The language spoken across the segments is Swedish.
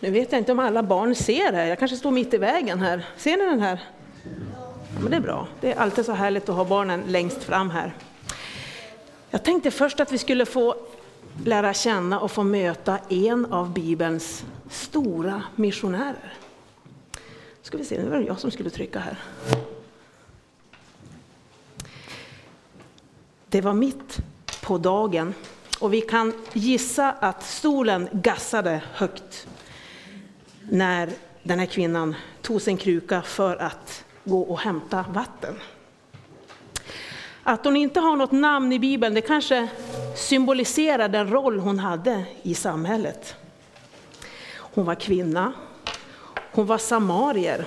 Nu vet jag inte om alla barn ser här, jag kanske står mitt i vägen här. Ser ni den här? Ja, men det är bra, det är alltid så härligt att ha barnen längst fram här. Jag tänkte först att vi skulle få lära känna och få möta en av Bibelns stora missionärer. Ska vi se, nu var det jag som skulle trycka här. Det var mitt på dagen och vi kan gissa att stolen gassade högt när den här kvinnan tog sin kruka för att gå och hämta vatten. Att hon inte har något namn i Bibeln, det kanske symboliserar den roll hon hade i samhället. Hon var kvinna, hon var samarier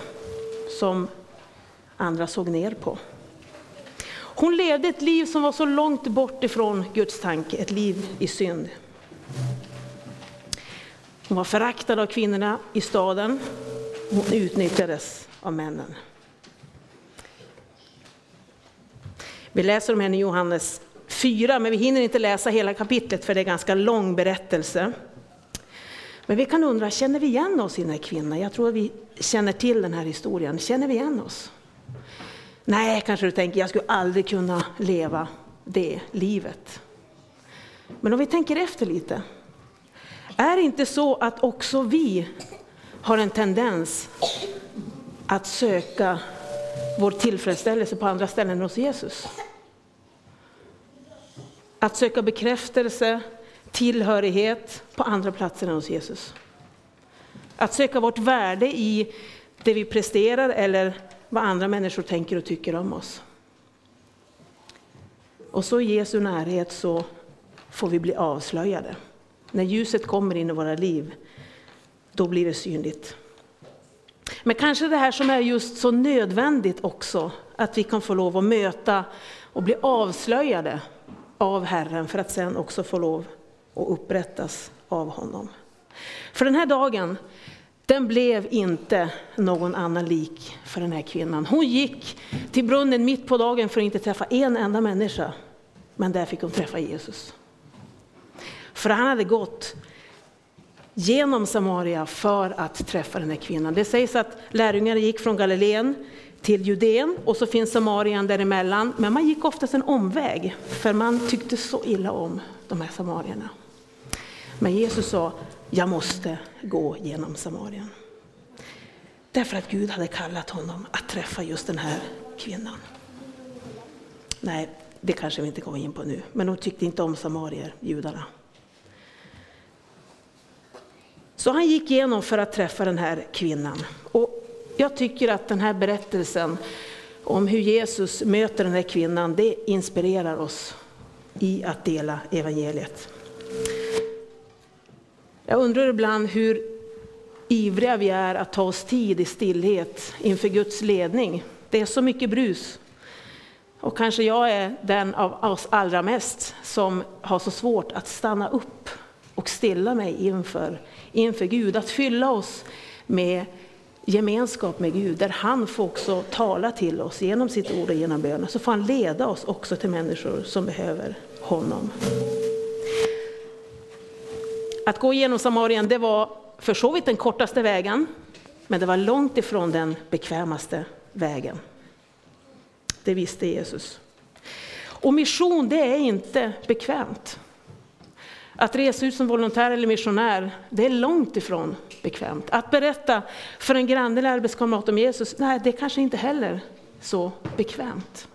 som andra såg ner på. Hon levde ett liv som var så långt bort ifrån Guds tanke, ett liv i synd. Hon var föraktad av kvinnorna i staden, hon utnyttjades av männen. Vi läser om henne i Johannes 4, men vi hinner inte läsa hela kapitlet för det är en ganska lång berättelse. Men vi kan undra, känner vi igen oss i den här kvinnan? Jag tror att vi känner till den här historien. Känner vi igen oss? Nej, kanske du tänker, jag skulle aldrig kunna leva det livet. Men om vi tänker efter lite. Är det inte så att också vi har en tendens att söka vår tillfredsställelse på andra ställen än hos Jesus? Att söka bekräftelse, tillhörighet på andra platser än hos Jesus. Att söka vårt värde i det vi presterar eller vad andra människor tänker och tycker om oss. Och så i Jesu närhet så får vi bli avslöjade. När ljuset kommer in i våra liv, då blir det synligt. Men kanske det här som är just så nödvändigt också, att vi kan få lov att möta och bli avslöjade av Herren för att sen också få lov att upprättas av honom. För den här dagen, den blev inte någon annan lik för den här kvinnan. Hon gick till brunnen mitt på dagen för att inte träffa en enda människa. Men där fick hon träffa Jesus. För han hade gått genom Samaria för att träffa den här kvinnan. Det sägs att lärjungarna gick från Galileen till Judeen och så finns Samarien däremellan. Men man gick oftast en omväg för man tyckte så illa om de här samarierna. Men Jesus sa, jag måste gå genom Samarien. Därför att Gud hade kallat honom att träffa just den här kvinnan. Nej, det kanske vi inte kommer in på nu, men de tyckte inte om samarier, judarna. Så han gick igenom för att träffa den här kvinnan. Och jag tycker att den här berättelsen om hur Jesus möter den här kvinnan, det inspirerar oss i att dela evangeliet. Jag undrar ibland hur ivriga vi är att ta oss tid i stillhet inför Guds ledning. Det är så mycket brus. Och kanske jag är den av oss allra mest som har så svårt att stanna upp och stilla mig inför, inför Gud. Att fylla oss med gemenskap med Gud, där han får också tala till oss genom sitt ord och genom bönen. Så får han leda oss också till människor som behöver honom. Att gå igenom Samarien, det var för så vitt den kortaste vägen, men det var långt ifrån den bekvämaste vägen. Det visste Jesus. Och mission, det är inte bekvämt. Att resa ut som volontär eller missionär, det är långt ifrån bekvämt. Att berätta för en granne eller arbetskamrat om Jesus, nej det är kanske inte heller så bekvämt.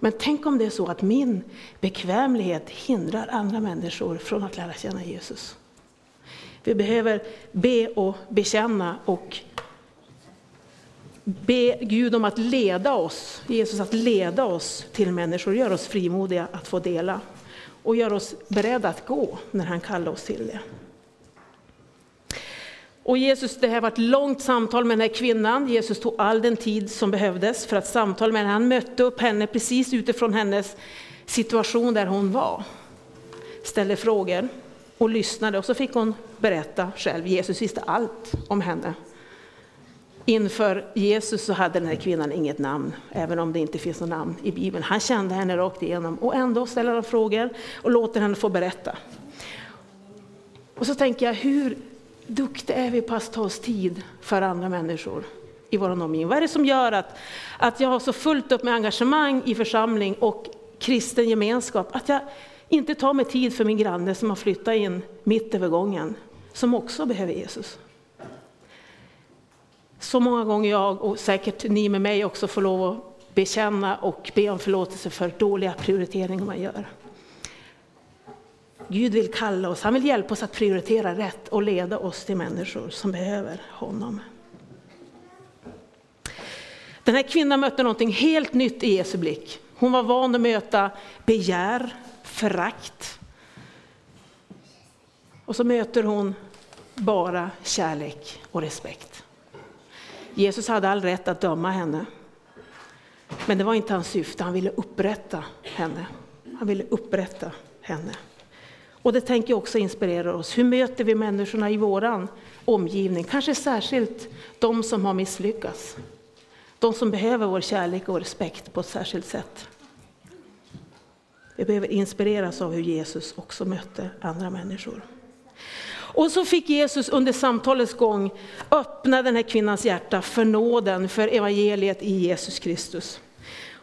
Men tänk om det är så att min bekvämlighet hindrar andra människor från att lära känna Jesus. Vi behöver be och bekänna och be Gud om att leda oss, Jesus att leda oss till människor, gör oss frimodiga att få dela och gör oss beredda att gå när han kallar oss till det. Och Jesus, det här var ett långt samtal med den här kvinnan. Jesus tog all den tid som behövdes för att samtala med henne. Han mötte upp henne precis utifrån hennes situation där hon var. Ställde frågor och lyssnade och så fick hon berätta själv. Jesus visste allt om henne. Inför Jesus så hade den här kvinnan inget namn, även om det inte finns något namn i Bibeln. Han kände henne rakt igenom och ändå ställer han frågor och låter henne få berätta. Och så tänker jag, hur duktiga är vi på att ta oss tid för andra människor i vår omgivning? Vad är det som gör att, att jag har så fullt upp med engagemang i församling och kristen gemenskap, att jag inte tar mig tid för min granne som har flyttat in mitt över gången, som också behöver Jesus? Så många gånger jag, och säkert ni med mig också, får lov att bekänna och be om förlåtelse för dåliga prioriteringar man gör. Gud vill kalla oss, han vill hjälpa oss att prioritera rätt och leda oss till människor som behöver honom. Den här kvinnan mötte någonting helt nytt i Jesu blick. Hon var van att möta begär, förakt. Och så möter hon bara kärlek och respekt. Jesus hade all rätt att döma henne. Men det var inte hans syfte, han ville upprätta henne. Han ville upprätta henne. Och det tänker jag också inspirera oss. Hur möter vi människorna i våran omgivning? Kanske särskilt de som har misslyckats. De som behöver vår kärlek och respekt på ett särskilt sätt. Vi behöver inspireras av hur Jesus också mötte andra människor. Och så fick Jesus under samtalets gång öppna den här kvinnans hjärta för nåden, för evangeliet i Jesus Kristus.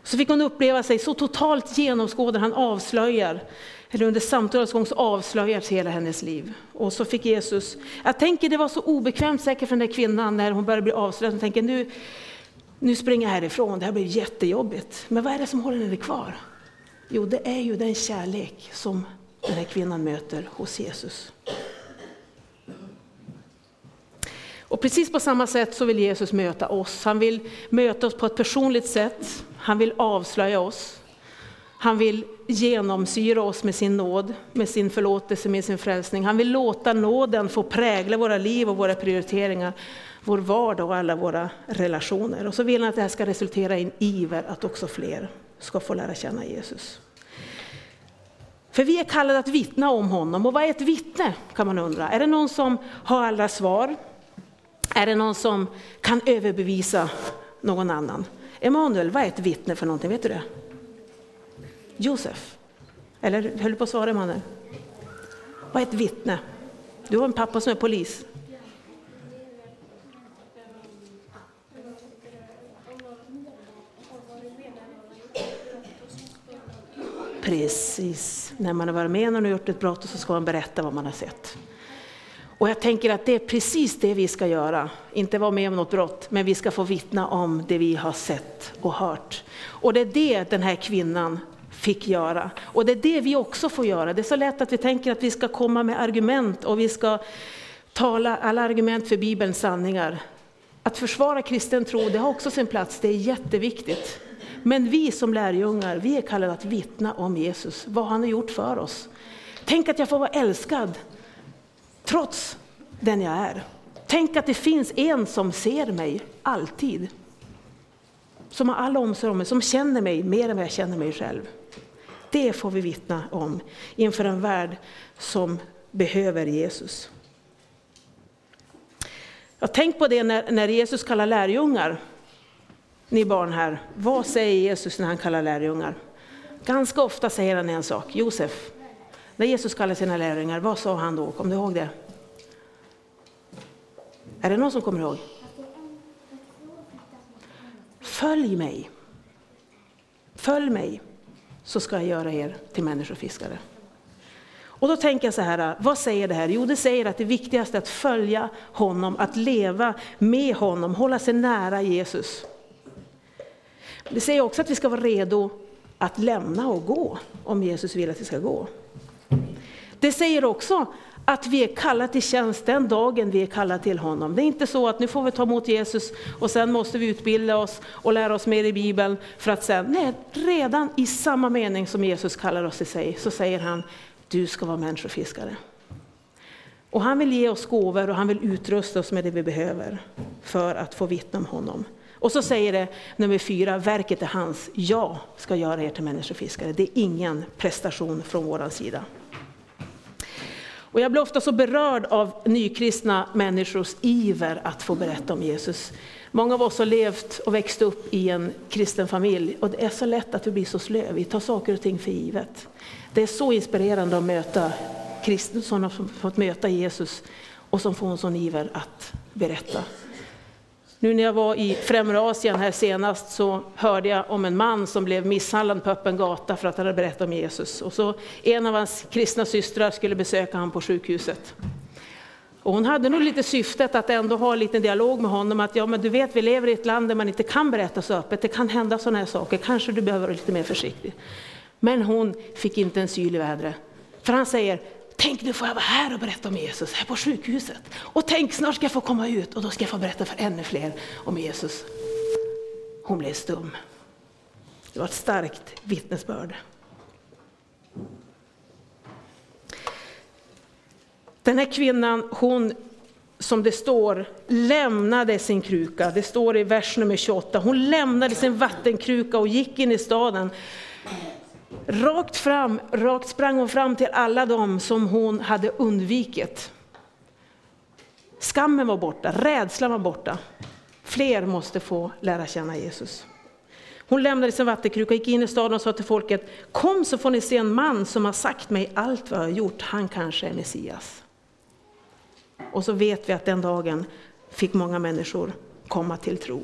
Så fick hon uppleva sig så totalt genomskådad, han avslöjar, eller under samtalets gång så avslöjas hela hennes liv. Och så fick Jesus, jag tänker det var så obekvämt säkert för den där kvinnan när hon började bli avslöjad, hon tänker nu, nu springer jag härifrån, det här blir jättejobbigt. Men vad är det som håller henne kvar? Jo, det är ju den kärlek som den här kvinnan möter hos Jesus. Och precis på samma sätt så vill Jesus möta oss. Han vill möta oss på ett personligt sätt. Han vill avslöja oss. Han vill genomsyra oss med sin nåd, med sin förlåtelse, med sin frälsning. Han vill låta nåden få prägla våra liv och våra prioriteringar, vår vardag och alla våra relationer. Och så vill han att det här ska resultera i en iver att också fler ska få lära känna Jesus. För vi är kallade att vittna om honom. Och vad är ett vittne kan man undra. Är det någon som har alla svar? Är det någon som kan överbevisa någon annan? Emanuel, vad är ett vittne för någonting? Vet du det? Josef? Eller höll du på att svara Emanuel? Vad är ett vittne? Du har en pappa som är polis. Precis, när man har varit med och gjort ett brott så ska man berätta vad man har sett. Och jag tänker att det är precis det vi ska göra. Inte vara med om något brott, men vi ska få vittna om det vi har sett och hört. Och det är det den här kvinnan fick göra. Och det är det vi också får göra. Det är så lätt att vi tänker att vi ska komma med argument och vi ska tala alla argument för Bibelns sanningar. Att försvara kristen tro, det har också sin plats, det är jätteviktigt. Men vi som lärjungar, vi är kallade att vittna om Jesus, vad han har gjort för oss. Tänk att jag får vara älskad trots den jag är. Tänk att det finns en som ser mig alltid. Som har all omsorg om mig, som känner mig mer än vad jag känner mig själv. Det får vi vittna om inför en värld som behöver Jesus. Jag tänk på det när, när Jesus kallar lärjungar. Ni barn här, vad säger Jesus när han kallar lärjungar? Ganska ofta säger han en sak, Josef, när Jesus kallade sina lärjungar, vad sa han då? Kommer du ihåg det? Är det någon som kommer ihåg? Följ mig. Följ mig så ska jag göra er till människofiskare. Och då tänker jag så här, vad säger det här? Jo, det säger att det viktigaste är att följa honom, att leva med honom, hålla sig nära Jesus. Det säger också att vi ska vara redo att lämna och gå, om Jesus vill att vi ska gå. Det säger också att vi är kallade till tjänst den dagen vi är kallade till honom. Det är inte så att nu får vi ta emot Jesus och sen måste vi utbilda oss och lära oss mer i Bibeln för att sen, nej, redan i samma mening som Jesus kallar oss till sig så säger han, du ska vara människofiskare. Och han vill ge oss gåvor och han vill utrusta oss med det vi behöver för att få vittna om honom. Och så säger det nummer fyra, verket är hans, jag ska göra er till människofiskare. Det är ingen prestation från vår sida. Och jag blir ofta så berörd av nykristna människors iver att få berätta om Jesus. Många av oss har levt och växt upp i en kristen familj och det är så lätt att vi blir så slö, vi tar saker och ting för givet. Det är så inspirerande att möta kristna som har fått möta Jesus och som får en sån iver att berätta. Nu när jag var i Främre Asien här senast så hörde jag om en man som blev misshandlad på öppen gata för att han hade berättat om Jesus. Och så en av hans kristna systrar skulle besöka honom på sjukhuset. Och hon hade nog lite syftet att ändå ha en liten dialog med honom, att ja men du vet vi lever i ett land där man inte kan berätta så öppet, det kan hända sådana här saker, kanske du behöver vara lite mer försiktig. Men hon fick inte en syl i vädret. För han säger, tänk nu får jag vara här och berätta om Jesus, här på sjukhuset. Och tänk snart ska jag få komma ut och då ska jag få berätta för ännu fler om Jesus. Hon blev stum. Det var ett starkt vittnesbörd. Den här kvinnan, hon som det står, lämnade sin kruka. Det står i vers nummer 28. Hon lämnade sin vattenkruka och gick in i staden. Rakt fram, rakt sprang hon fram till alla dem som hon hade undvikit. Skammen var borta, rädslan var borta. Fler måste få lära känna Jesus. Hon lämnade sin vattenkruka, gick in i staden och sa till folket, kom så får ni se en man som har sagt mig allt vad jag har gjort, han kanske är Messias. Och så vet vi att den dagen fick många människor komma till tro.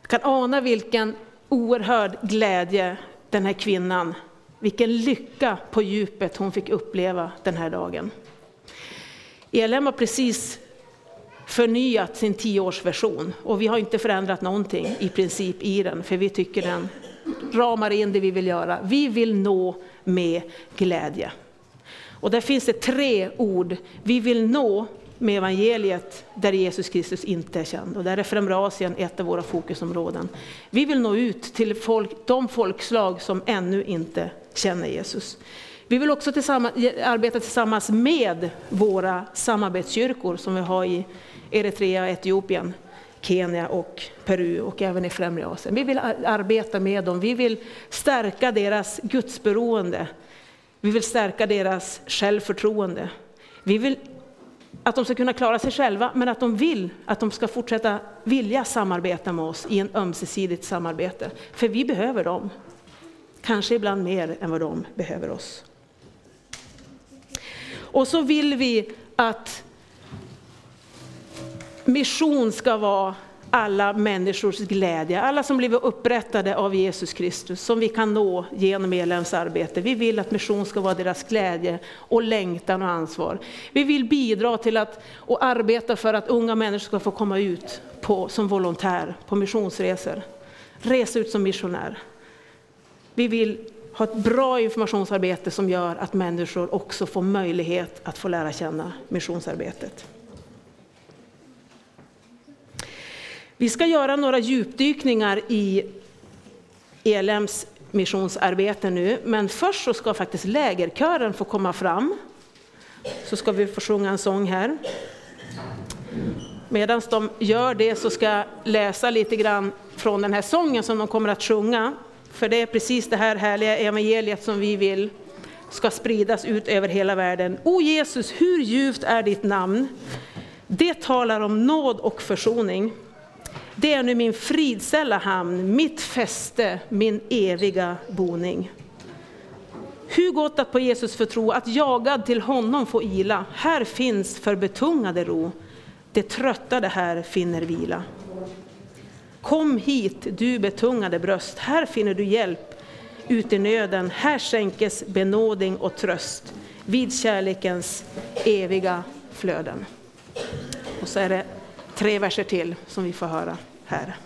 Jag kan ana vilken oerhörd glädje den här kvinnan, vilken lycka på djupet hon fick uppleva den här dagen. ELM har precis förnyat sin tioårsversion och vi har inte förändrat någonting i princip i den, för vi tycker den ramar in det vi vill göra. Vi vill nå med glädje. Och där finns det tre ord. Vi vill nå med evangeliet där Jesus Kristus inte är känd. Och där är Främre Asien ett av våra fokusområden. Vi vill nå ut till folk, de folkslag som ännu inte känner Jesus. Vi vill också tillsammans, arbeta tillsammans med våra samarbetskyrkor som vi har i Eritrea, Etiopien, Kenya och Peru och även i Främre Asien. Vi vill arbeta med dem, vi vill stärka deras gudsberoende vi vill stärka deras självförtroende. Vi vill att de ska kunna klara sig själva, men att de vill att de ska fortsätta vilja samarbeta med oss i en ömsesidigt samarbete. För vi behöver dem. Kanske ibland mer än vad de behöver oss. Och så vill vi att mission ska vara alla människors glädje, alla som blivit upprättade av Jesus Kristus, som vi kan nå genom medlemsarbete. Vi vill att mission ska vara deras glädje och längtan och ansvar. Vi vill bidra till att och arbeta för att unga människor ska få komma ut på, som volontär på missionsresor, resa ut som missionär. Vi vill ha ett bra informationsarbete som gör att människor också får möjlighet att få lära känna missionsarbetet. Vi ska göra några djupdykningar i ELMs missionsarbete nu, men först så ska faktiskt lägerkören få komma fram. Så ska vi få sjunga en sång här. Medan de gör det så ska jag läsa lite grann från den här sången som de kommer att sjunga. För det är precis det här härliga evangeliet som vi vill ska spridas ut över hela världen. O Jesus, hur ljuvt är ditt namn? Det talar om nåd och försoning. Det är nu min fridsälla hamn, mitt fäste, min eviga boning. Hur gott att på Jesus förtro, att jagad till honom få ila. Här finns för betungade ro, det tröttade här finner vila. Kom hit, du betungade bröst, här finner du hjälp ut i nöden. Här skänkes benåding och tröst vid kärlekens eviga flöden. Och så är det tre verser till som vi får höra här.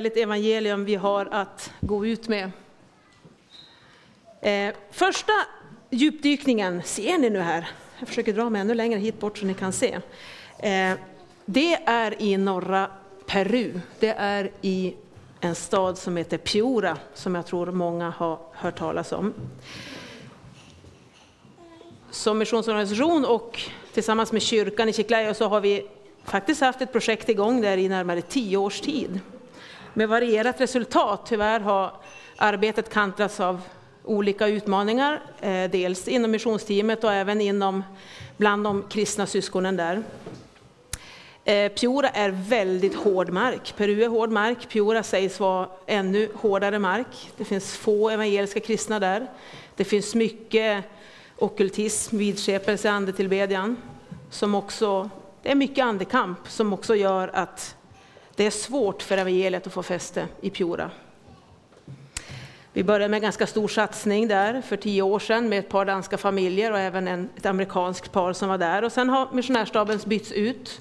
Härligt evangelium vi har att gå ut med. Eh, första djupdykningen, ser ni nu här? Jag försöker dra mig ännu längre hit bort så ni kan se. Eh, det är i norra Peru. Det är i en stad som heter Piura, som jag tror många har hört talas om. Som missionsorganisation och tillsammans med kyrkan i Chiclayo så har vi faktiskt haft ett projekt igång där i närmare tio års tid. Med varierat resultat. Tyvärr har arbetet kantrats av olika utmaningar, eh, dels inom missionsteamet och även inom bland de kristna syskonen där. Eh, Piora är väldigt hård mark. Peru är hård mark. Piora sägs vara ännu hårdare mark. Det finns få evangeliska kristna där. Det finns mycket ockultism, vidskepelse, andetillbedjan. Som också, det är mycket andekamp som också gör att det är svårt för evangeliet att få fäste i Piora. Vi började med en ganska stor satsning där för tio år sedan med ett par danska familjer och även en, ett amerikanskt par som var där. Och sen har missionärstaben bytts ut.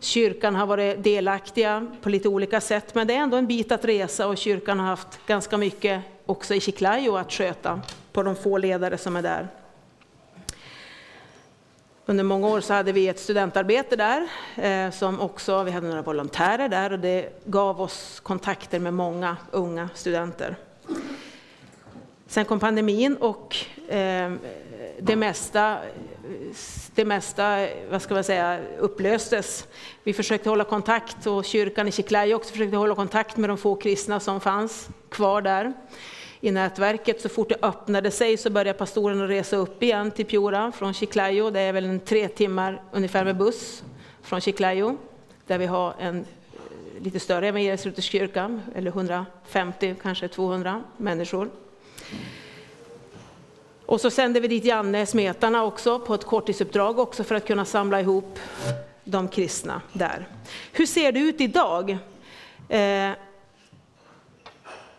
Kyrkan har varit delaktiga på lite olika sätt, men det är ändå en bit att resa och kyrkan har haft ganska mycket också i Chiclayo att sköta på de få ledare som är där. Under många år så hade vi ett studentarbete där, eh, som också, vi hade några volontärer där och det gav oss kontakter med många unga studenter. Sen kom pandemin och eh, det mesta, det mesta vad ska man säga, upplöstes. Vi försökte hålla kontakt och kyrkan i Chiclayo också försökte hålla kontakt med de få kristna som fanns kvar där i nätverket. Så fort det öppnade sig så började pastoren att resa upp igen till Piura från Chiclayo. Det är väl en tre timmar ungefär med buss från Chiclayo, där vi har en eh, lite större evangelisk kyrka, eller 150, kanske 200 människor. Och så sände vi dit Janne smetana också på ett korttidsuppdrag också för att kunna samla ihop de kristna där. Hur ser det ut idag? Eh,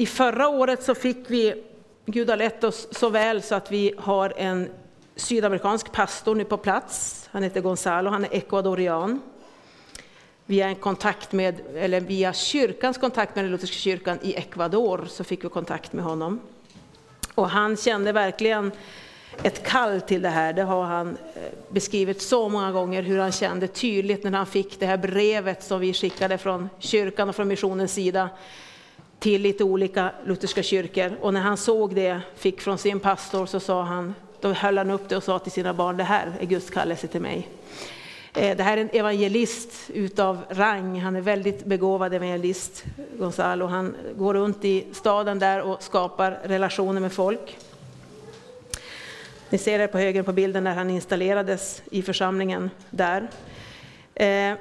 i förra året så fick vi, Gud har lett oss så väl så att vi har en sydamerikansk pastor nu på plats. Han heter Gonzalo, han är ecuadorian. Via, en kontakt med, eller via kyrkans kontakt med den lutherska kyrkan i Ecuador så fick vi kontakt med honom. Och han kände verkligen ett kall till det här. Det har han eh, beskrivit så många gånger hur han kände tydligt när han fick det här brevet som vi skickade från kyrkan och från missionens sida till lite olika lutherska kyrkor. Och när han såg det, fick från sin pastor, så sa han, då höll han upp det och sa till sina barn, det här är Guds kallelse till mig. Eh, det här är en evangelist utav rang, han är väldigt begåvad evangelist, Gonzalo. Han går runt i staden där och skapar relationer med folk. Ni ser det på höger på bilden när han installerades i församlingen där. Eh,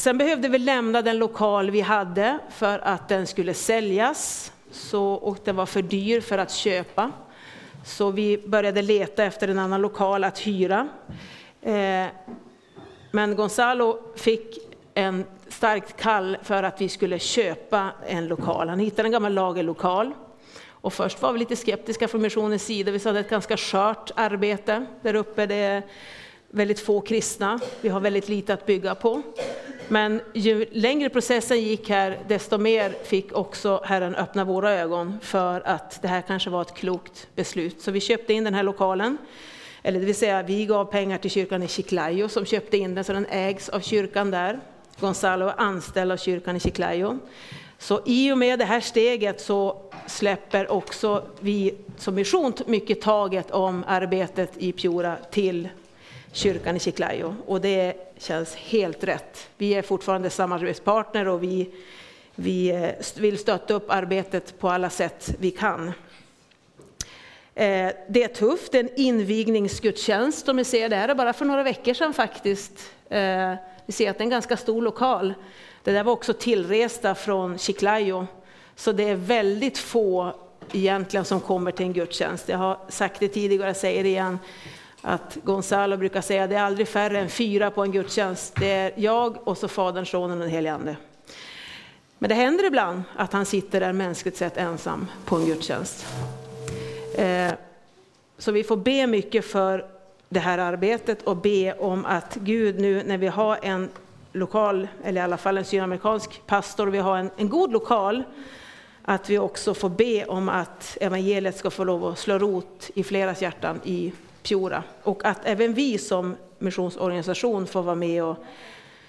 Sen behövde vi lämna den lokal vi hade för att den skulle säljas så, och den var för dyr för att köpa. Så vi började leta efter en annan lokal att hyra. Eh, men Gonzalo fick en starkt kall för att vi skulle köpa en lokal. Han hittade en gammal lagerlokal. Och först var vi lite skeptiska från missionens sida. Vi sa att det är ett ganska skört arbete där uppe. Det är väldigt få kristna. Vi har väldigt lite att bygga på. Men ju längre processen gick här, desto mer fick också Herren öppna våra ögon för att det här kanske var ett klokt beslut. Så vi köpte in den här lokalen. Eller det vill säga, vi gav pengar till kyrkan i Chiclayo som köpte in den, så den ägs av kyrkan där. Gonzalo är anställd av kyrkan i Chiclayo. Så i och med det här steget så släpper också vi som mission mycket taget om arbetet i Piura till kyrkan i Chiclayo. Och det känns helt rätt. Vi är fortfarande samarbetspartner och vi, vi eh, vill stötta upp arbetet på alla sätt vi kan. Eh, det är tufft, det är en invigningsgudstjänst som ni ser, det här är bara för några veckor sedan faktiskt. Ni vi ser att det är en ganska stor lokal. Det där var också tillresta från Chiclayo. Så det är väldigt få egentligen som kommer till en gudstjänst. Jag har sagt det tidigare och jag säger det igen att Gonzalo brukar säga att det är aldrig färre än fyra på en gudstjänst. Det är jag och så Fadern, Sonen och den helige Ande. Men det händer ibland att han sitter där mänskligt sett ensam på en gudstjänst. Eh, så vi får be mycket för det här arbetet och be om att Gud nu när vi har en lokal, eller i alla fall en sydamerikansk pastor, vi har en, en god lokal, att vi också får be om att evangeliet ska få lov att slå rot i fleras hjärtan i Piora. Och att även vi som missionsorganisation får vara med och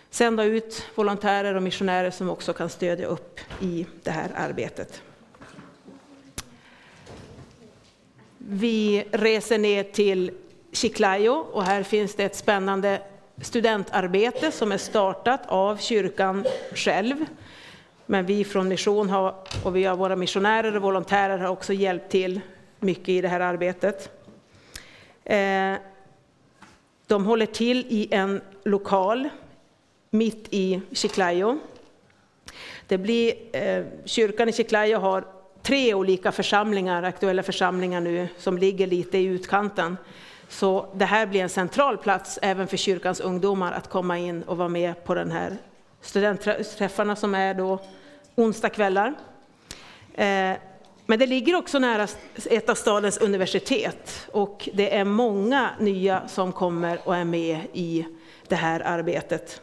sända ut volontärer och missionärer som också kan stödja upp i det här arbetet. Vi reser ner till Chiclayo och här finns det ett spännande studentarbete som är startat av kyrkan själv. Men vi från Mission har, och vi har våra missionärer och volontärer har också hjälpt till mycket i det här arbetet. Eh, de håller till i en lokal mitt i Chiclayo. Det blir, eh, kyrkan i Chiclayo har tre olika församlingar, aktuella församlingar nu, som ligger lite i utkanten. Så det här blir en central plats även för kyrkans ungdomar att komma in och vara med på den här studentträffarna som är då onsdagskvällar. Eh, men det ligger också nära ett av stadens universitet och det är många nya som kommer och är med i det här arbetet.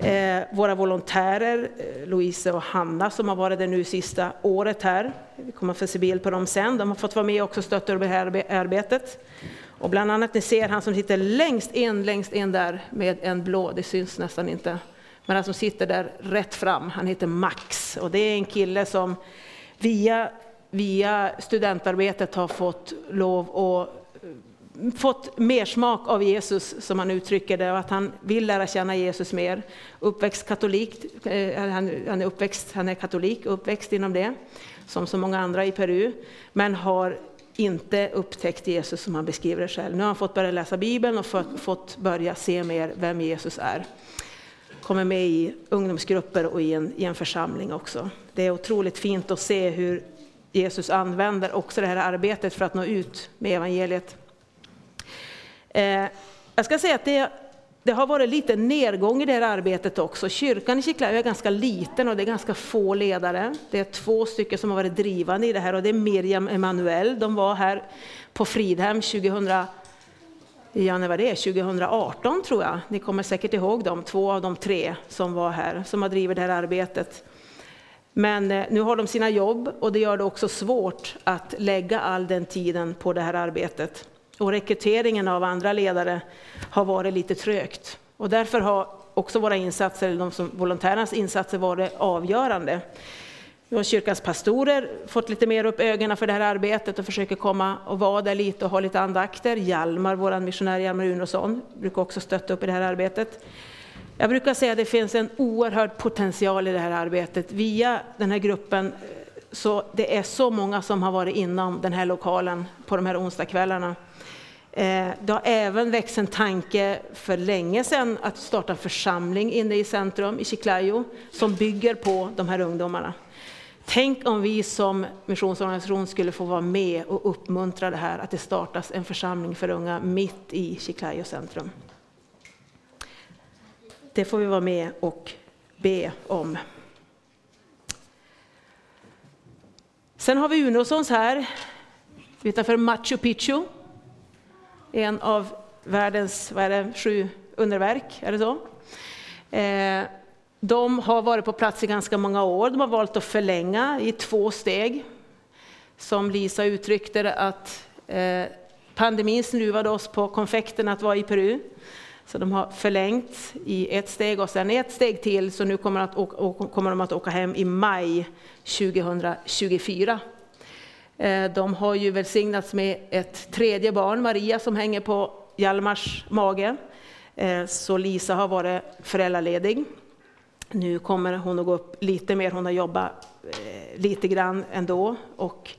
Eh, våra volontärer, eh, Louise och Hanna som har varit där nu sista året här, vi kommer få se bild på dem sen, de har fått vara med och också stötta det här arbetet. Och bland annat ni ser han som sitter längst in, längst in där med en blå, det syns nästan inte, men han som sitter där rätt fram, han heter Max. Och det är en kille som via, via studentarbetet har fått lov att eh, fått mer smak av Jesus, som han uttrycker det, och att han vill lära känna Jesus mer. Uppväxt katolik, eh, han är uppväxt, han är katolik, uppväxt inom det, som så många andra i Peru, men har inte upptäckt Jesus som han beskriver det själv. Nu har han fått börja läsa Bibeln och fått börja se mer vem Jesus är. Kommer med i ungdomsgrupper och i en, i en församling också. Det är otroligt fint att se hur Jesus använder också det här arbetet för att nå ut med evangeliet. Eh, jag ska säga att det, det har varit lite nedgång i det här arbetet också. Kyrkan i Chiclayo är ganska liten och det är ganska få ledare. Det är två stycken som har varit drivande i det här och det är Miriam och Emanuel. De var här på Fridhem 2000, ja, när var det? 2018 tror jag. Ni kommer säkert ihåg dem, två av de tre som var här, som har drivit det här arbetet. Men eh, nu har de sina jobb och det gör det också svårt att lägga all den tiden på det här arbetet. Och rekryteringen av andra ledare har varit lite trögt. Och därför har också våra insatser, eller de som, volontärernas insatser varit avgörande. Nu har kyrkans pastorer fått lite mer upp ögonen för det här arbetet och försöker komma och vara där lite och ha lite andakter. Hjalmar, vår missionär Hjalmar Unosson, brukar också stötta upp i det här arbetet. Jag brukar säga att det finns en oerhörd potential i det här arbetet. Via den här gruppen, eh, så det är så många som har varit inom den här lokalen på de här onsdagskvällarna. Eh, det har även växt en tanke för länge sedan att starta en församling inne i centrum i Chiclayo som bygger på de här ungdomarna. Tänk om vi som missionsorganisation skulle få vara med och uppmuntra det här, att det startas en församling för unga mitt i Chiclayo centrum. Det får vi vara med och be om. Sen har vi Unossons här, utanför Machu Picchu en av världens vad är det, sju underverk, är det så? Eh, de har varit på plats i ganska många år. De har valt att förlänga i två steg. Som Lisa uttryckte det att eh, pandemin snuvade oss på konfekten att vara i Peru. Så de har förlängt i ett steg och sen ett steg till, så nu kommer, att åka, kommer de att åka hem i maj 2024. Eh, de har ju välsignats med ett tredje barn, Maria, som hänger på Hjalmars mage. Eh, så Lisa har varit föräldraledig. Nu kommer hon att gå upp lite mer, hon har jobbat eh, lite grann ändå. Och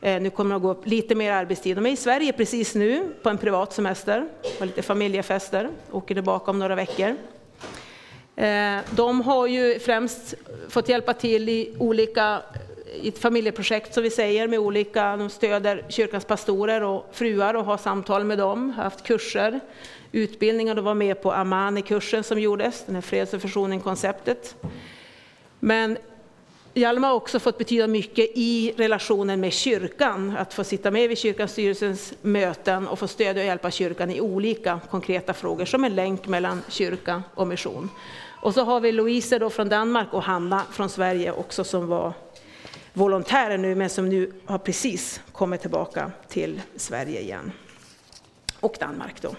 Eh, nu kommer de att gå upp lite mer arbetstid. De är i Sverige precis nu på en privat semester, på lite familjefester, åker tillbaka om några veckor. Eh, de har ju främst fått hjälpa till i olika i ett familjeprojekt som vi säger med olika, de stöder kyrkans pastorer och fruar och har samtal med dem, har haft kurser, utbildningar, de var med på Amani-kursen som gjordes, den här freds och försoning-konceptet. Men Hjalmar har också fått betyda mycket i relationen med kyrkan, att få sitta med vid kyrkans styrelsens möten och få stödja och hjälpa kyrkan i olika konkreta frågor som en länk mellan kyrka och mission. Och så har vi Louise då från Danmark och Hanna från Sverige också som var volontärer nu men som nu har precis kommit tillbaka till Sverige igen. Och Danmark då.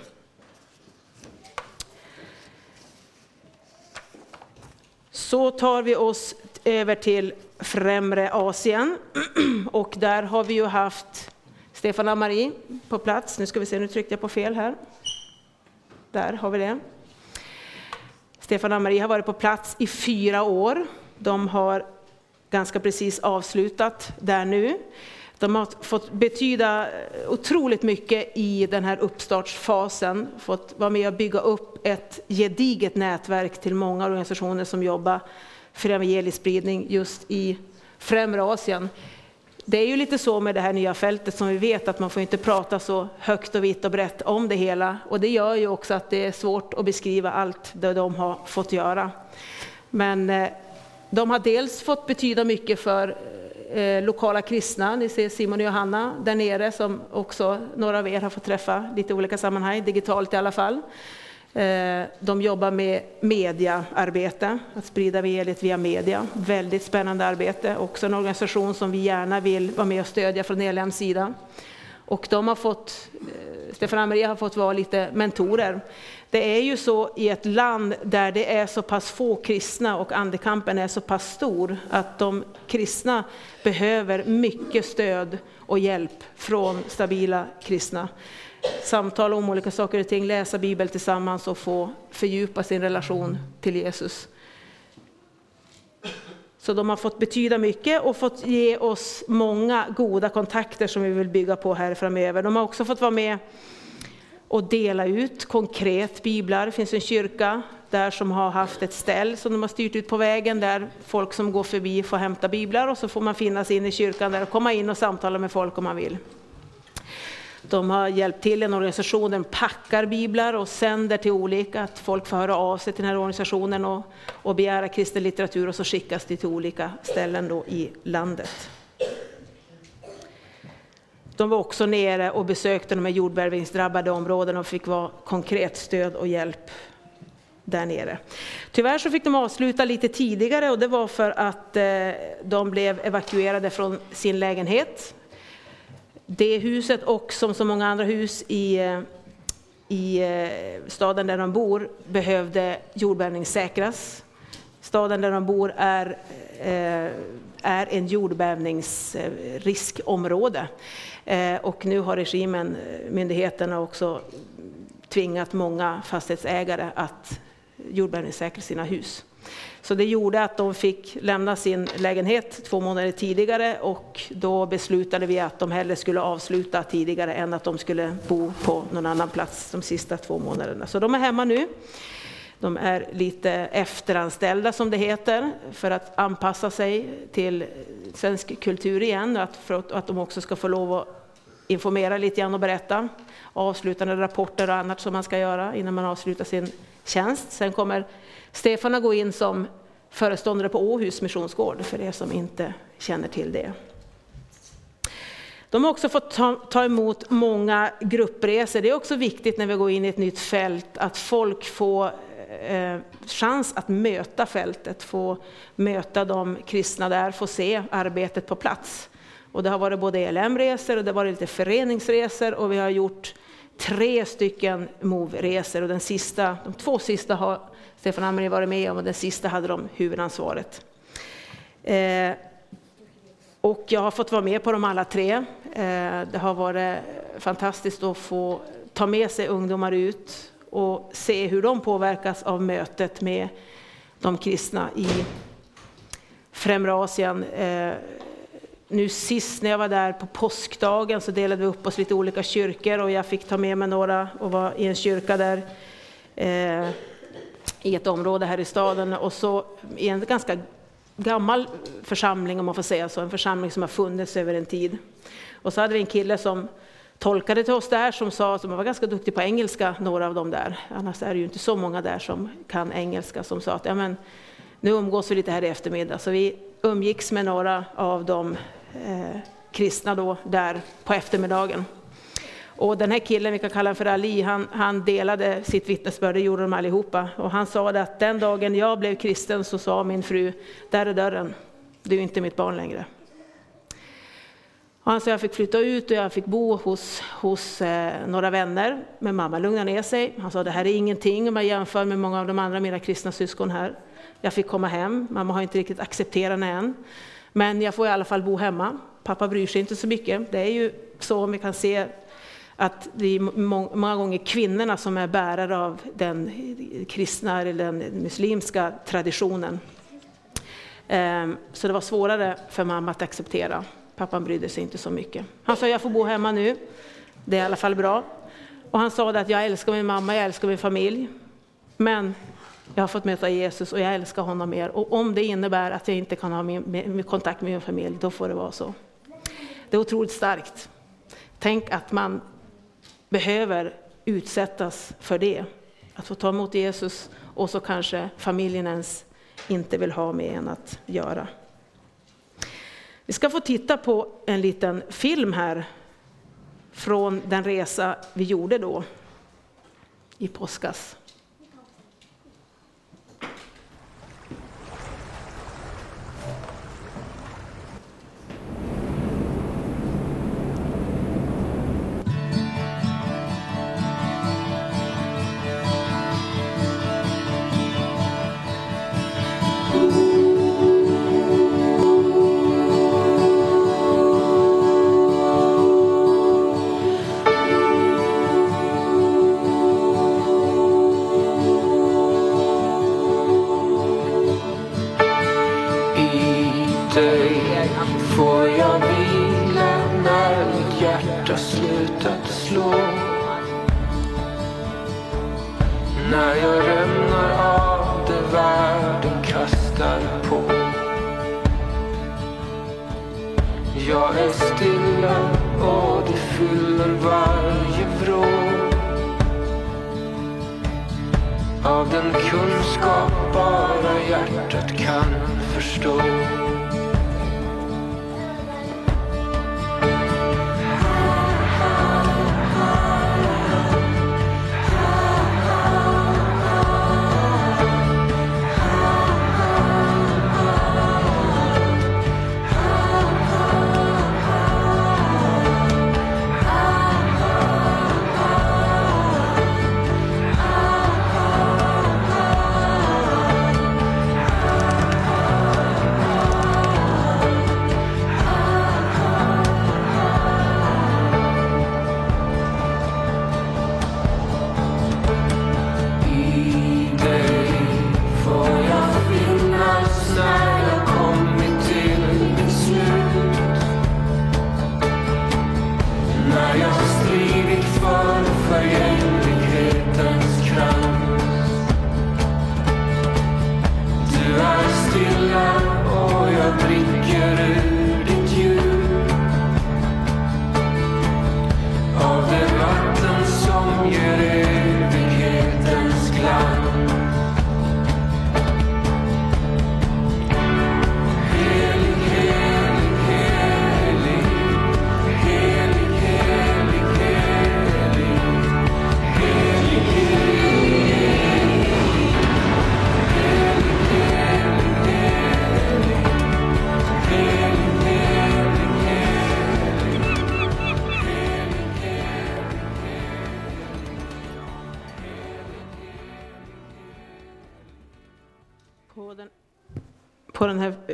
Så tar vi oss över till Främre Asien och där har vi ju haft Stefan Amari på plats. Nu ska vi se, nu tryckte jag på fel här. Där har vi det. Stefan Amari har varit på plats i fyra år. De har ganska precis avslutat där nu. De har fått betyda eh, otroligt mycket i den här uppstartsfasen, fått vara med och bygga upp ett gediget nätverk till många organisationer som jobbar för evangeliespridning just i Främre Asien. Det är ju lite så med det här nya fältet som vi vet att man får inte prata så högt och vitt och brett om det hela och det gör ju också att det är svårt att beskriva allt det de har fått göra. Men eh, de har dels fått betyda mycket för eh, lokala kristna. Ni ser Simon och Johanna där nere som också några av er har fått träffa lite olika sammanhang, digitalt i alla fall. Eh, de jobbar med mediaarbete, att sprida evangeliet via media. Väldigt spännande arbete, också en organisation som vi gärna vill vara med och stödja från ELMs sida. Och de har fått, eh, Stefan och Maria har fått vara lite mentorer. Det är ju så i ett land där det är så pass få kristna och andekampen är så pass stor att de kristna behöver mycket stöd och hjälp från stabila kristna. Samtala om olika saker och ting, läsa Bibeln tillsammans och få fördjupa sin relation till Jesus. Så de har fått betyda mycket och fått ge oss många goda kontakter som vi vill bygga på här framöver. De har också fått vara med och dela ut konkret biblar. Det finns en kyrka där som har haft ett ställ som de har styrt ut på vägen där folk som går förbi får hämta biblar och så får man finnas in i kyrkan där och komma in och samtala med folk om man vill. De har hjälpt till en organisation, den packar biblar och sänder till olika, att folk får höra av sig till den här organisationen och, och begära kristen litteratur och så skickas det till olika ställen då i landet. De var också nere och besökte de här jordbävningsdrabbade områdena och fick vara konkret stöd och hjälp där nere. Tyvärr så fick de avsluta lite tidigare och det var för att eh, de blev evakuerade från sin lägenhet. Det huset och som så många andra hus i, eh, i eh, staden där de bor behövde jordbävningssäkras. Staden där de bor är, eh, är en jordbävningsriskområde. Och nu har regimen, myndigheterna också tvingat många fastighetsägare att jordbävningssäkra sina hus. Så det gjorde att de fick lämna sin lägenhet två månader tidigare och då beslutade vi att de hellre skulle avsluta tidigare än att de skulle bo på någon annan plats de sista två månaderna. Så de är hemma nu. De är lite efteranställda som det heter för att anpassa sig till svensk kultur igen och att, för att de också ska få lov att informera lite grann och berätta avslutande rapporter och annat som man ska göra innan man avslutar sin tjänst. Sen kommer Stefan har gått in som föreståndare på Åhus missionsgård för er som inte känner till det. De har också fått ta, ta, emot många gruppresor. Det är också viktigt när vi går in i ett nytt fält att folk får eh, chans att möta fältet, få möta de kristna där, få se arbetet på plats. Och det har varit både ELM-resor och det har varit lite föreningsresor och vi har gjort tre stycken MOV-resor och den sista, de två sista har Stefan Amri varit med om och den sista hade de huvudansvaret. Eh, och jag har fått vara med på dem alla tre. Eh, det har varit fantastiskt att få ta ta med sig ungdomar ut och se hur de påverkas av mötet med de kristna i Främre Asien. Eh, nu sist när jag var där på påskdagen så delade vi upp oss lite olika kyrkor och jag fick ta med mig några och var i en kyrka där eh, i ett område här i staden och så i en ganska gammal församling om man får säga så, en församling som har funnits över en tid. Och så hade vi en kille som tolkade till oss där som sa, som var ganska duktig på engelska, några av dem där, annars är det ju inte så många där som kan engelska, som sa att ja, men, nu umgås vi lite här i eftermiddag. Så vi umgicks med några av de eh, kristna då där på eftermiddagen. Och den här killen, vi kan kalla honom för Ali, han, han delade sitt vittnesbörd, det gjorde de allihopa. Och han sa att den dagen jag blev kristen så sa min fru, där är dörren, du är inte mitt barn längre. Och han sa jag fick flytta ut och jag fick bo hos, hos eh, några vänner. Men mamma lugnade ner sig. Han sa det här är ingenting om jag jämför med många av de andra mina kristna syskon här. Jag fick komma hem, mamma har inte riktigt accepterat det än. Men jag får i alla fall bo hemma. Pappa bryr sig inte så mycket. Det är ju så om vi kan se att det är många gånger kvinnorna som är bärare av den kristna eller den muslimska traditionen. Ehm, så det var svårare för mamma att acceptera. Pappan brydde sig inte så mycket. Han sa, jag får bo hemma nu. Det är i alla fall bra. Och han sa att jag älskar min mamma, jag älskar min familj. Men jag har fått möta Jesus och jag älskar honom mer. Och om det innebär att jag inte kan ha min, min kontakt med min familj, då får det vara så. Det är otroligt starkt. Tänk att man behöver utsättas för det. Att få ta emot Jesus och så kanske familjen ens inte vill ha med en att göra. Vi ska få titta på en liten film här från den resa vi gjorde då i påskas.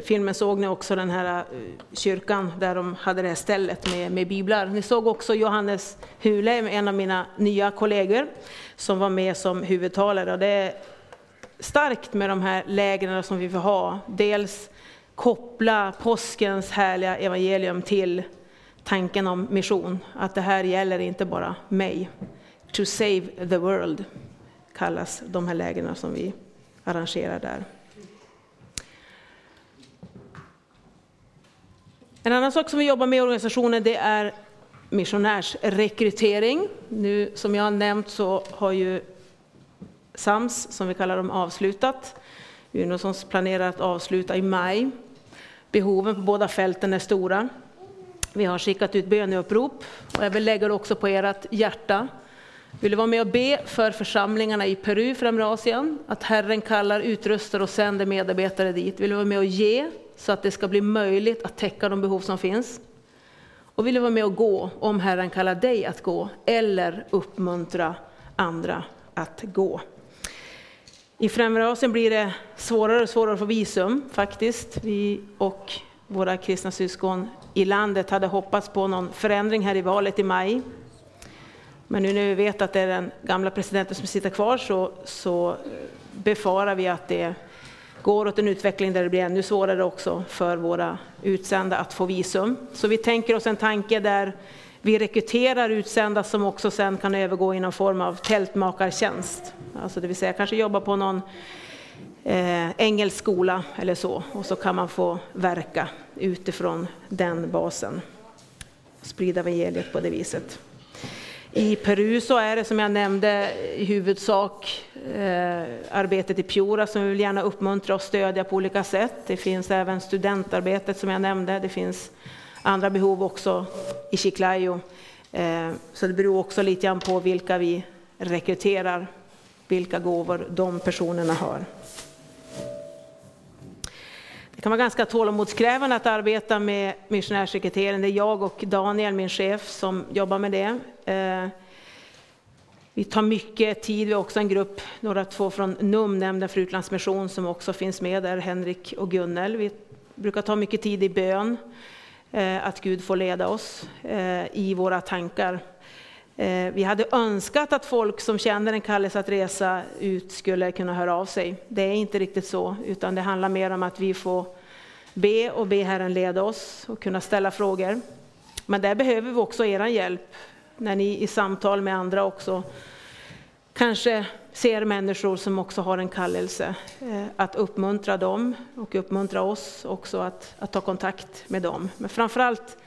Filmen såg ni också den här eh, kyrkan där de hade det här stället med, med biblar. Ni såg också Johannes Hule, en av mina nya kollegor, som var med som huvudtalare. Och det är starkt med de här lägren som vi får ha. Dels koppla påskens härliga evangelium till tanken om mission. Att det här gäller inte bara mig. To save the world kallas de här lägren som vi arrangerar där. En annan sak som vi jobbar med i organisationen det är missionärsrekrytering. Nu som jag har nämnt så har ju SAMS, som vi kallar dem, avslutat. Unosons planerar att avsluta i maj. Behoven på båda fälten är stora. Vi har skickat ut böneupprop och jag vill lägga det också på ert hjärta. Vill du vara med och be för församlingarna i Peru, främre Asien, att Herren kallar, utrustar och sänder medarbetare dit? Vill du vara med och ge så att det ska bli möjligt att täcka de behov som finns? Och vill du vara med och gå om Herren kallar dig att gå eller uppmuntra andra att gå? I Främre Asien blir det svårare och svårare att få visum faktiskt. Vi och våra kristna syskon i landet hade hoppats på någon förändring här i valet i maj. Men nu när vi vet att det är den gamla presidenten som sitter kvar så, så befarar vi att det går åt en utveckling där det blir ännu svårare också för våra utsända att få visum. Så vi tänker oss en tanke där vi rekryterar utsända som också sen kan övergå i någon form av tältmakartjänst. Alltså det vill säga kanske jobba på någon eh, engelsk skola eller så och så kan man få verka utifrån den basen. Sprida evangeliet på det viset. I Peru så är det som jag nämnde i huvudsak eh, arbetet i Piura som vi vill gärna uppmuntra och stödja på olika sätt. Det finns även studentarbetet som jag nämnde. Det finns andra behov också i Chiclayo. Eh, så det beror också lite grann på vilka vi rekryterar, vilka gåvor de personerna har. Det kan vara ganska tålamodskrävande att arbeta med missionärssekreteraren. Det är jag och Daniel, min chef, som jobbar med det. Eh, vi tar mycket tid, vi har också en grupp, några två från NUM, Nämnden för utlandsmission, som också finns med där, Henrik och Gunnel. Vi brukar ta mycket tid i bön, eh, att Gud får leda oss eh, i våra tankar. Eh, vi hade önskat att folk som känner en kallelse att resa ut skulle kunna höra av sig. Det är inte riktigt så, utan det handlar mer om att vi får be och be Herren leda oss och kunna ställa frågor. Men där behöver vi också er hjälp när ni i samtal med andra också kanske ser människor som också har en kallelse, eh, att uppmuntra dem och uppmuntra oss också att, att ta kontakt med dem. Men framförallt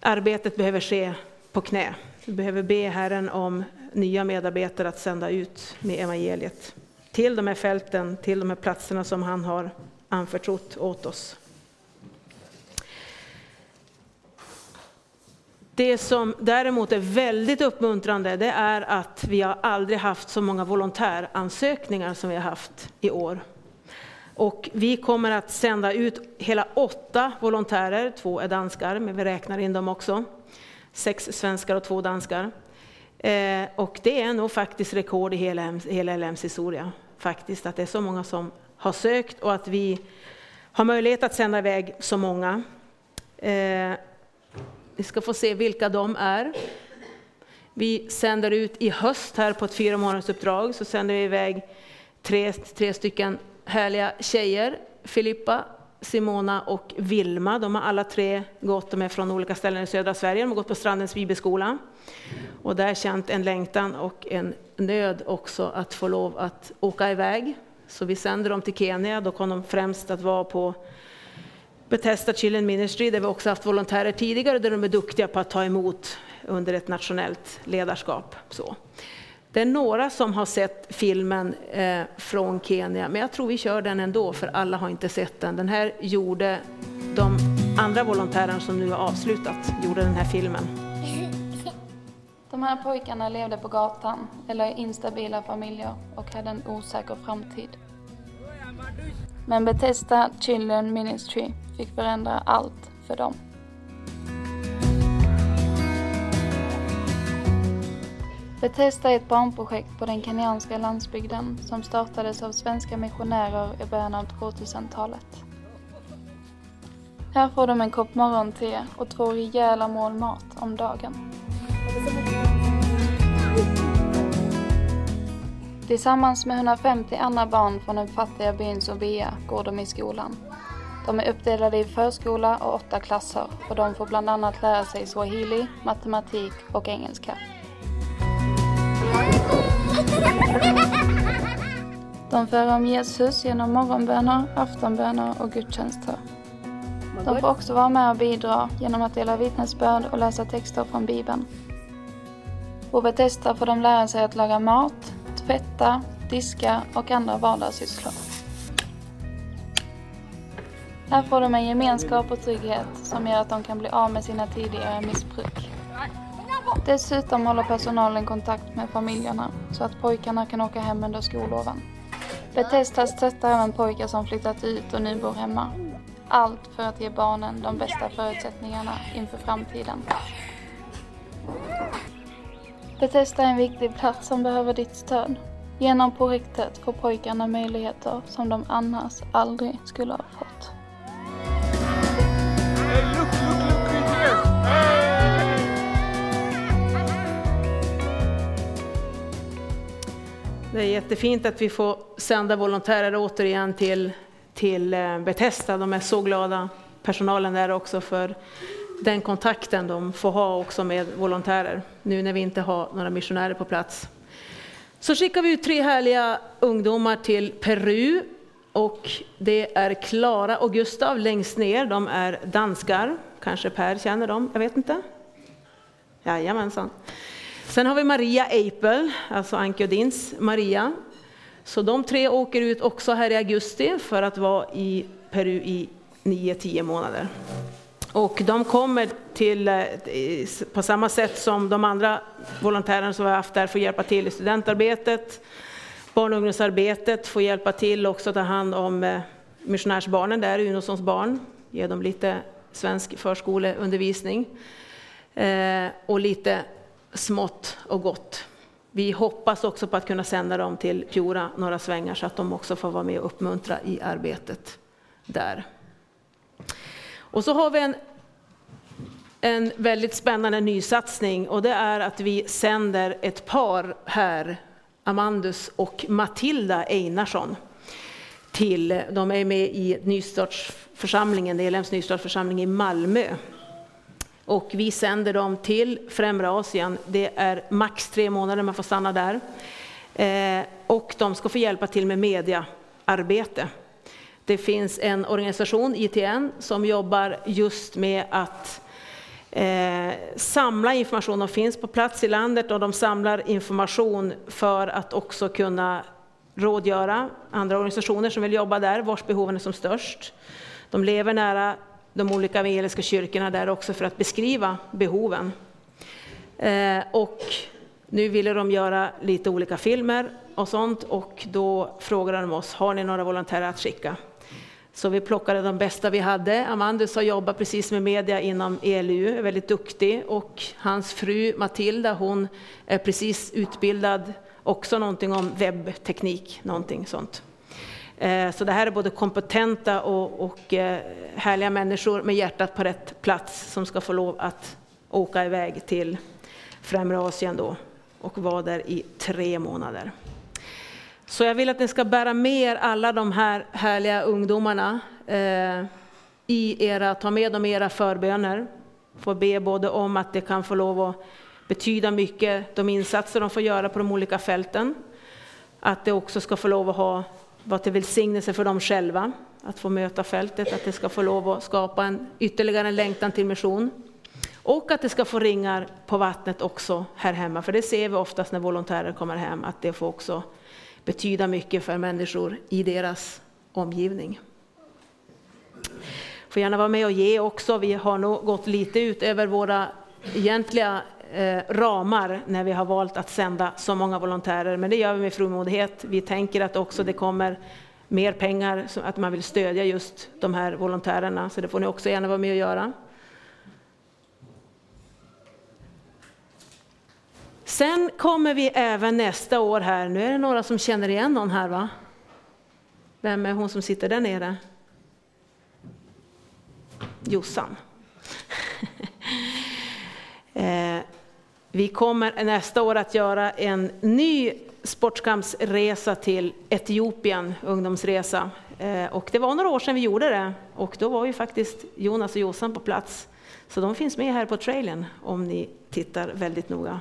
arbetet behöver ske på knä. Vi behöver be Herren om nya medarbetare att sända ut med evangeliet till de här fälten, till de här platserna som han har anförtrott åt oss. Det som däremot är väldigt uppmuntrande det är att vi har aldrig haft så många volontäransökningar som vi har haft i år. Och vi kommer att sända ut hela åtta volontärer, två är danskar, men vi räknar in dem också. Sex svenskar och två danskar. Eh, och det är nog faktiskt rekord i hela, hela LMs historia, faktiskt, att det är så många som har sökt och att vi har möjlighet att sända iväg så många. Eh, vi ska få se vilka de är. Vi sänder ut i höst här på ett fyra månaders uppdrag så sänder vi iväg tre, tre stycken härliga tjejer. Filippa, Simona och Vilma. De har alla tre gått, de är från olika ställen i södra Sverige, de har gått på Strandens bibelskola. Och där känt en längtan och en nöd också att få lov att åka iväg. Så vi sänder dem till Kenya, då kom de främst att vara på Bethesda Children Ministry, där vi också haft volontärer tidigare, där de är duktiga på att ta emot under ett nationellt ledarskap. Så. Det är några som har sett filmen eh, från Kenya, men jag tror vi kör den ändå, för alla har inte sett den. Den här gjorde de andra volontärerna som nu har avslutat, gjorde den här filmen. De här pojkarna levde på gatan eller i instabila familjer och hade en osäker framtid. Men Bethesda Children Ministry fick förändra allt för dem. Bethesda är ett barnprojekt på den kenyanska landsbygden som startades av svenska missionärer i början av 2000-talet. Här får de en kopp morgonte och två rejäla mål mat om dagen. Tillsammans med 150 andra barn från den fattiga byn Sobia går de i skolan. De är uppdelade i förskola och åtta klasser och de får bland annat lära sig swahili, matematik och engelska. De för om Jesus genom morgonböner, aftonböner och gudstjänster. De får också vara med och bidra genom att dela vittnesbörd och läsa texter från Bibeln. På Bethesda får de lära sig att laga mat, tvätta, diska och andra vardagssysslor. Här får de en gemenskap och trygghet som gör att de kan bli av med sina tidigare missbruk. Dessutom håller personalen kontakt med familjerna så att pojkarna kan åka hem under skolloven. Bethesda stöttar även pojkar som flyttat ut och nu bor hemma. Allt för att ge barnen de bästa förutsättningarna inför framtiden. Bethesda är en viktig plats som behöver ditt stöd. Genom projektet får pojkarna möjligheter som de annars aldrig skulle ha fått. Det är jättefint att vi får sända volontärer återigen till, till eh, Bethesda. De är så glada, personalen där också, för den kontakten de får ha också med volontärer, nu när vi inte har några missionärer på plats. Så skickar vi ut tre härliga ungdomar till Peru och det är Klara och Gustav längst ner. De är danskar, kanske Per känner dem, jag vet inte. Jajamensan. Sen har vi Maria Eipel, alltså Anke Odins Maria. Så de tre åker ut också här i augusti för att vara i Peru i 9-10 månader. Och de kommer till, eh, på samma sätt som de andra volontärerna som vi har haft där, får hjälpa till i studentarbetet, barn och ungdomsarbetet, får hjälpa till också att ta hand om eh, missionärsbarnen där, Unossons barn, ge dem lite svensk förskoleundervisning eh, och lite smått och gott. Vi hoppas också på att kunna sända dem till Pjora några svängar så att de också får vara med och uppmuntra i arbetet där. Och så har vi en, en väldigt spännande nysatsning och det är att vi sänder ett par här, Amandus och Matilda Einarsson. Till, de är med i nystartsförsamlingen, Delems nystartsförsamling i Malmö. Och vi sänder dem till Främre Asien. Det är max tre månader man får stanna där. Eh, och de ska få hjälpa till med mediaarbete. Det finns en organisation, ITN, som jobbar just med att eh, samla information. De finns på plats i landet och de samlar information för att också kunna rådgöra andra organisationer som vill jobba där, vars behoven är som störst. De lever nära de olika evangeliska kyrkorna där också för att beskriva behoven. Eh, och nu ville de göra lite olika filmer och sånt och då frågade de oss, har ni några volontärer att skicka? Så vi plockade de bästa vi hade. Amandus har jobbat precis med media inom ELU, är väldigt duktig och hans fru Matilda, hon är precis utbildad också någonting om webbteknik, någonting sånt. Eh, så det här är både kompetenta och, och eh, härliga människor med hjärtat på rätt plats som ska få lov att åka iväg till Främre Asien då och vara där i tre månader. Så jag vill att ni ska bära med er alla de här härliga ungdomarna eh, i era, ta med dem i era förböner. Få be både om att det kan få lov att betyda mycket, de insatser de får göra på de olika fälten. Att det också ska få lov att ha, vara till välsignelse för dem själva, att få möta fältet, att det ska få lov att skapa en ytterligare en längtan till mission. Och att det ska få ringar på vattnet också här hemma, för det ser vi oftast när volontärer kommer hem, att det får också betyda mycket för människor i deras omgivning. Får gärna vara med och ge också. Vi har nog gått lite ut över våra egentliga eh, ramar när vi har valt att sända så många volontärer, men det gör vi med frimodighet. Vi tänker att också det kommer mer pengar, så att man vill stödja just de här volontärerna, så det får ni också gärna vara med och göra. Sen kommer vi även nästa år här, nu är det några som känner igen någon här va? Vem är hon som sitter där nere? Jossan. Eh, vi kommer nästa år att göra en ny sportskampsresa till Etiopien, ungdomsresa. Eh, och det var några år sedan vi gjorde det och då var ju faktiskt Jonas och Jossan på plats. Så de finns med här på trailern om ni tittar väldigt noga.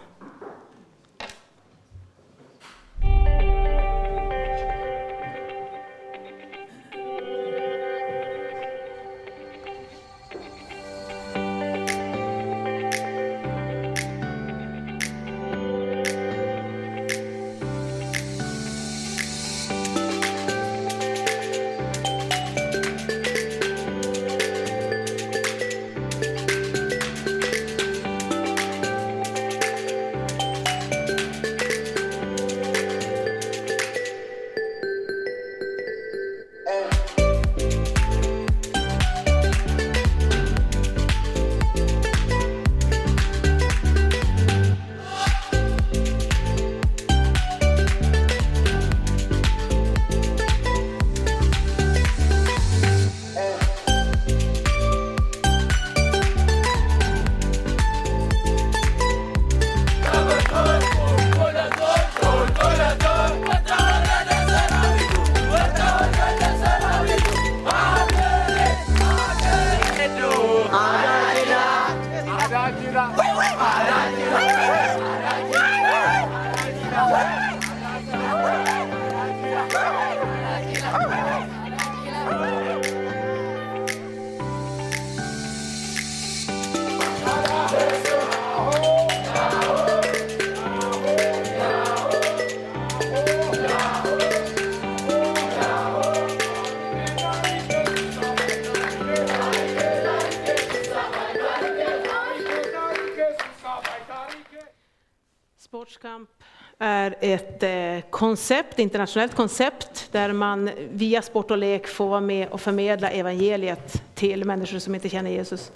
Koncept, internationellt koncept där man via sport och lek får vara med och förmedla evangeliet till människor som inte känner Jesus.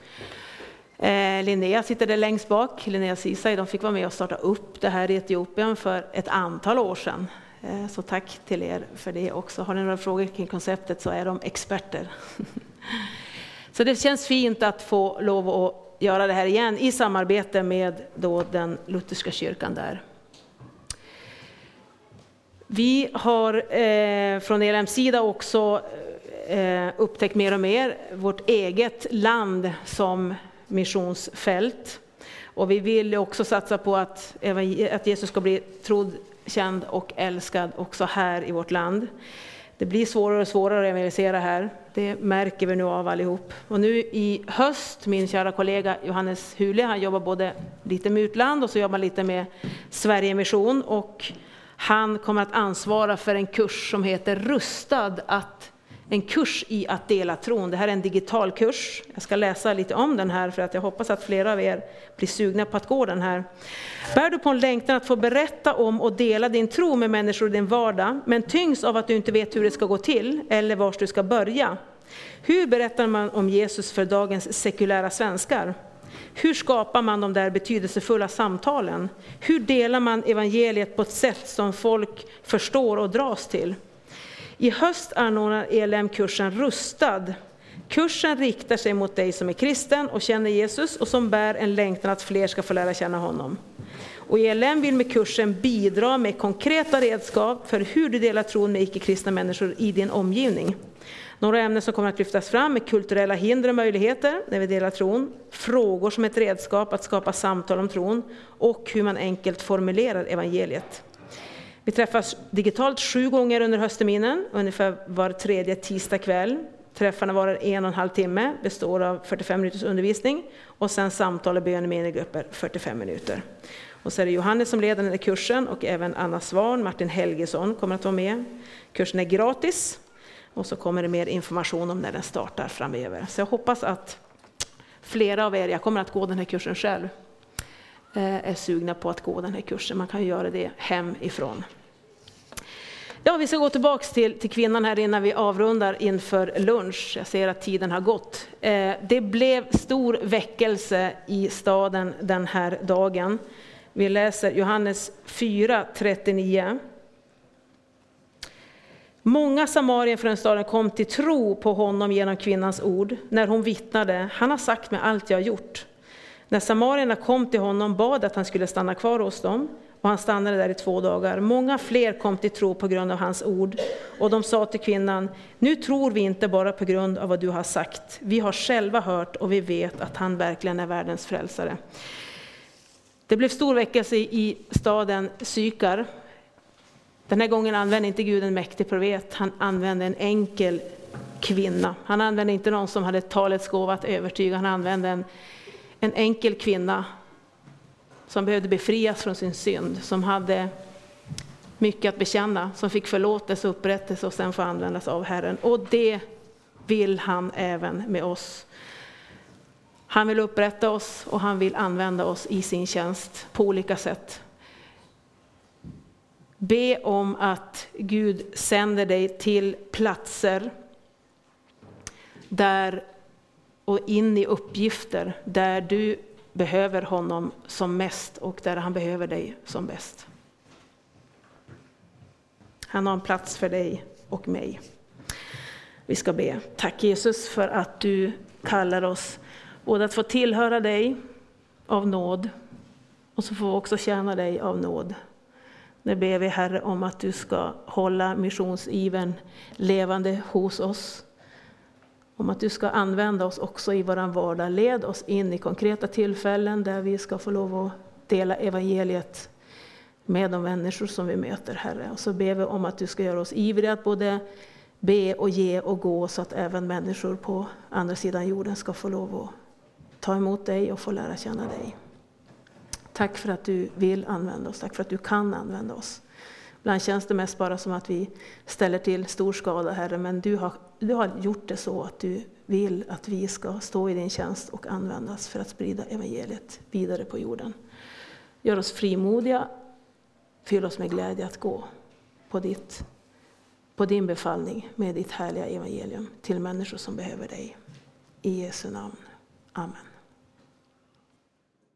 Eh, Linnea sitter där längst bak, Linnea Ceesay, de fick vara med och starta upp det här i Etiopien för ett antal år sedan. Eh, så tack till er för det också. Har ni några frågor kring konceptet så är de experter. så det känns fint att få lov att göra det här igen i samarbete med då den lutherska kyrkan där. Vi har eh, från ELMs sida också eh, upptäckt mer och mer vårt eget land som missionsfält. Och vi vill också satsa på att, att Jesus ska bli trodd, känd och älskad också här i vårt land. Det blir svårare och svårare att evangelisera här. Det märker vi nu av allihop. Och nu i höst, min kära kollega Johannes Hule, han jobbar både lite med utland och så jobbar lite med Sverige Mission. Och han kommer att ansvara för en kurs som heter Rustad att en kurs i att dela tron. Det här är en digital kurs. Jag ska läsa lite om den här för att jag hoppas att flera av er blir sugna på att gå den här. Bär du på en längtan att få berätta om och dela din tro med människor i din vardag, men tyngs av att du inte vet hur det ska gå till eller var du ska börja? Hur berättar man om Jesus för dagens sekulära svenskar? Hur skapar man de där betydelsefulla samtalen? Hur delar man evangeliet på ett sätt som folk förstår och dras till? I höst anordnar ELM-kursen Rustad. Kursen riktar sig mot dig som är kristen och känner Jesus och som bär en längtan att fler ska få lära känna honom. Och ELM vill med kursen bidra med konkreta redskap för hur du delar tron med icke-kristna människor i din omgivning. Några ämnen som kommer att lyftas fram är kulturella hinder och möjligheter när vi delar tron, frågor som ett redskap att skapa samtal om tron och hur man enkelt formulerar evangeliet. Vi träffas digitalt sju gånger under höstterminen, ungefär var tredje tisdag kväll. Träffarna varar en och en halv timme, består av 45 minuters undervisning och sen samtal och bön i minigrupper 45 minuter. Och så är det Johannes som leder den här kursen och även Anna Svan, Martin Helgesson kommer att vara med. Kursen är gratis och så kommer det mer information om när den startar framöver. Så jag hoppas att flera av er, jag kommer att gå den här kursen själv, eh, är sugna på att gå den här kursen. Man kan göra det hemifrån. Ja, vi ska gå tillbaka till, till kvinnan här innan vi avrundar inför lunch. Jag ser att tiden har gått. Eh, det blev stor väckelse i staden den här dagen. Vi läser Johannes 4, 39. Många samarier från staden kom till tro på honom genom kvinnans ord, när hon vittnade, han har sagt mig allt jag har gjort. När samarierna kom till honom bad att han skulle stanna kvar hos dem, och han stannade där i två dagar. Många fler kom till tro på grund av hans ord, och de sa till kvinnan, nu tror vi inte bara på grund av vad du har sagt, vi har själva hört och vi vet att han verkligen är världens frälsare. Det blev stor väckelse i staden Sykar. Den här gången använde inte Gud en mäktig profet, han använde en enkel kvinna. Han använde inte någon som hade talets gåva att övertyga, han använde en, en enkel kvinna som behövde befrias från sin synd, som hade mycket att bekänna, som fick förlåtelse och upprättelse och sen får användas av Herren. Och det vill han även med oss. Han vill upprätta oss och han vill använda oss i sin tjänst på olika sätt. Be om att Gud sänder dig till platser där och in i uppgifter där du behöver honom som mest och där han behöver dig som bäst. Han har en plats för dig och mig. Vi ska be. Tack Jesus för att du kallar oss både att få tillhöra dig av nåd och så får vi också tjäna dig av nåd. Nu ber vi Herre om att du ska hålla missionsiven levande hos oss. Om att du ska använda oss också i vår vardag. Led oss in i konkreta tillfällen där vi ska få lov att dela evangeliet med de människor som vi möter, Herre. Och så ber vi om att du ska göra oss ivriga att både be och ge och gå så att även människor på andra sidan jorden ska få lov att ta emot dig och få lära känna dig. Tack för att du vill använda oss, tack för att du kan använda oss. Ibland känns det mest bara som att vi ställer till stor skada, Herre, men du har, du har gjort det så att du vill att vi ska stå i din tjänst och användas för att sprida evangeliet vidare på jorden. Gör oss frimodiga, fyll oss med glädje att gå på, ditt, på din befallning med ditt härliga evangelium till människor som behöver dig. I Jesu namn. Amen.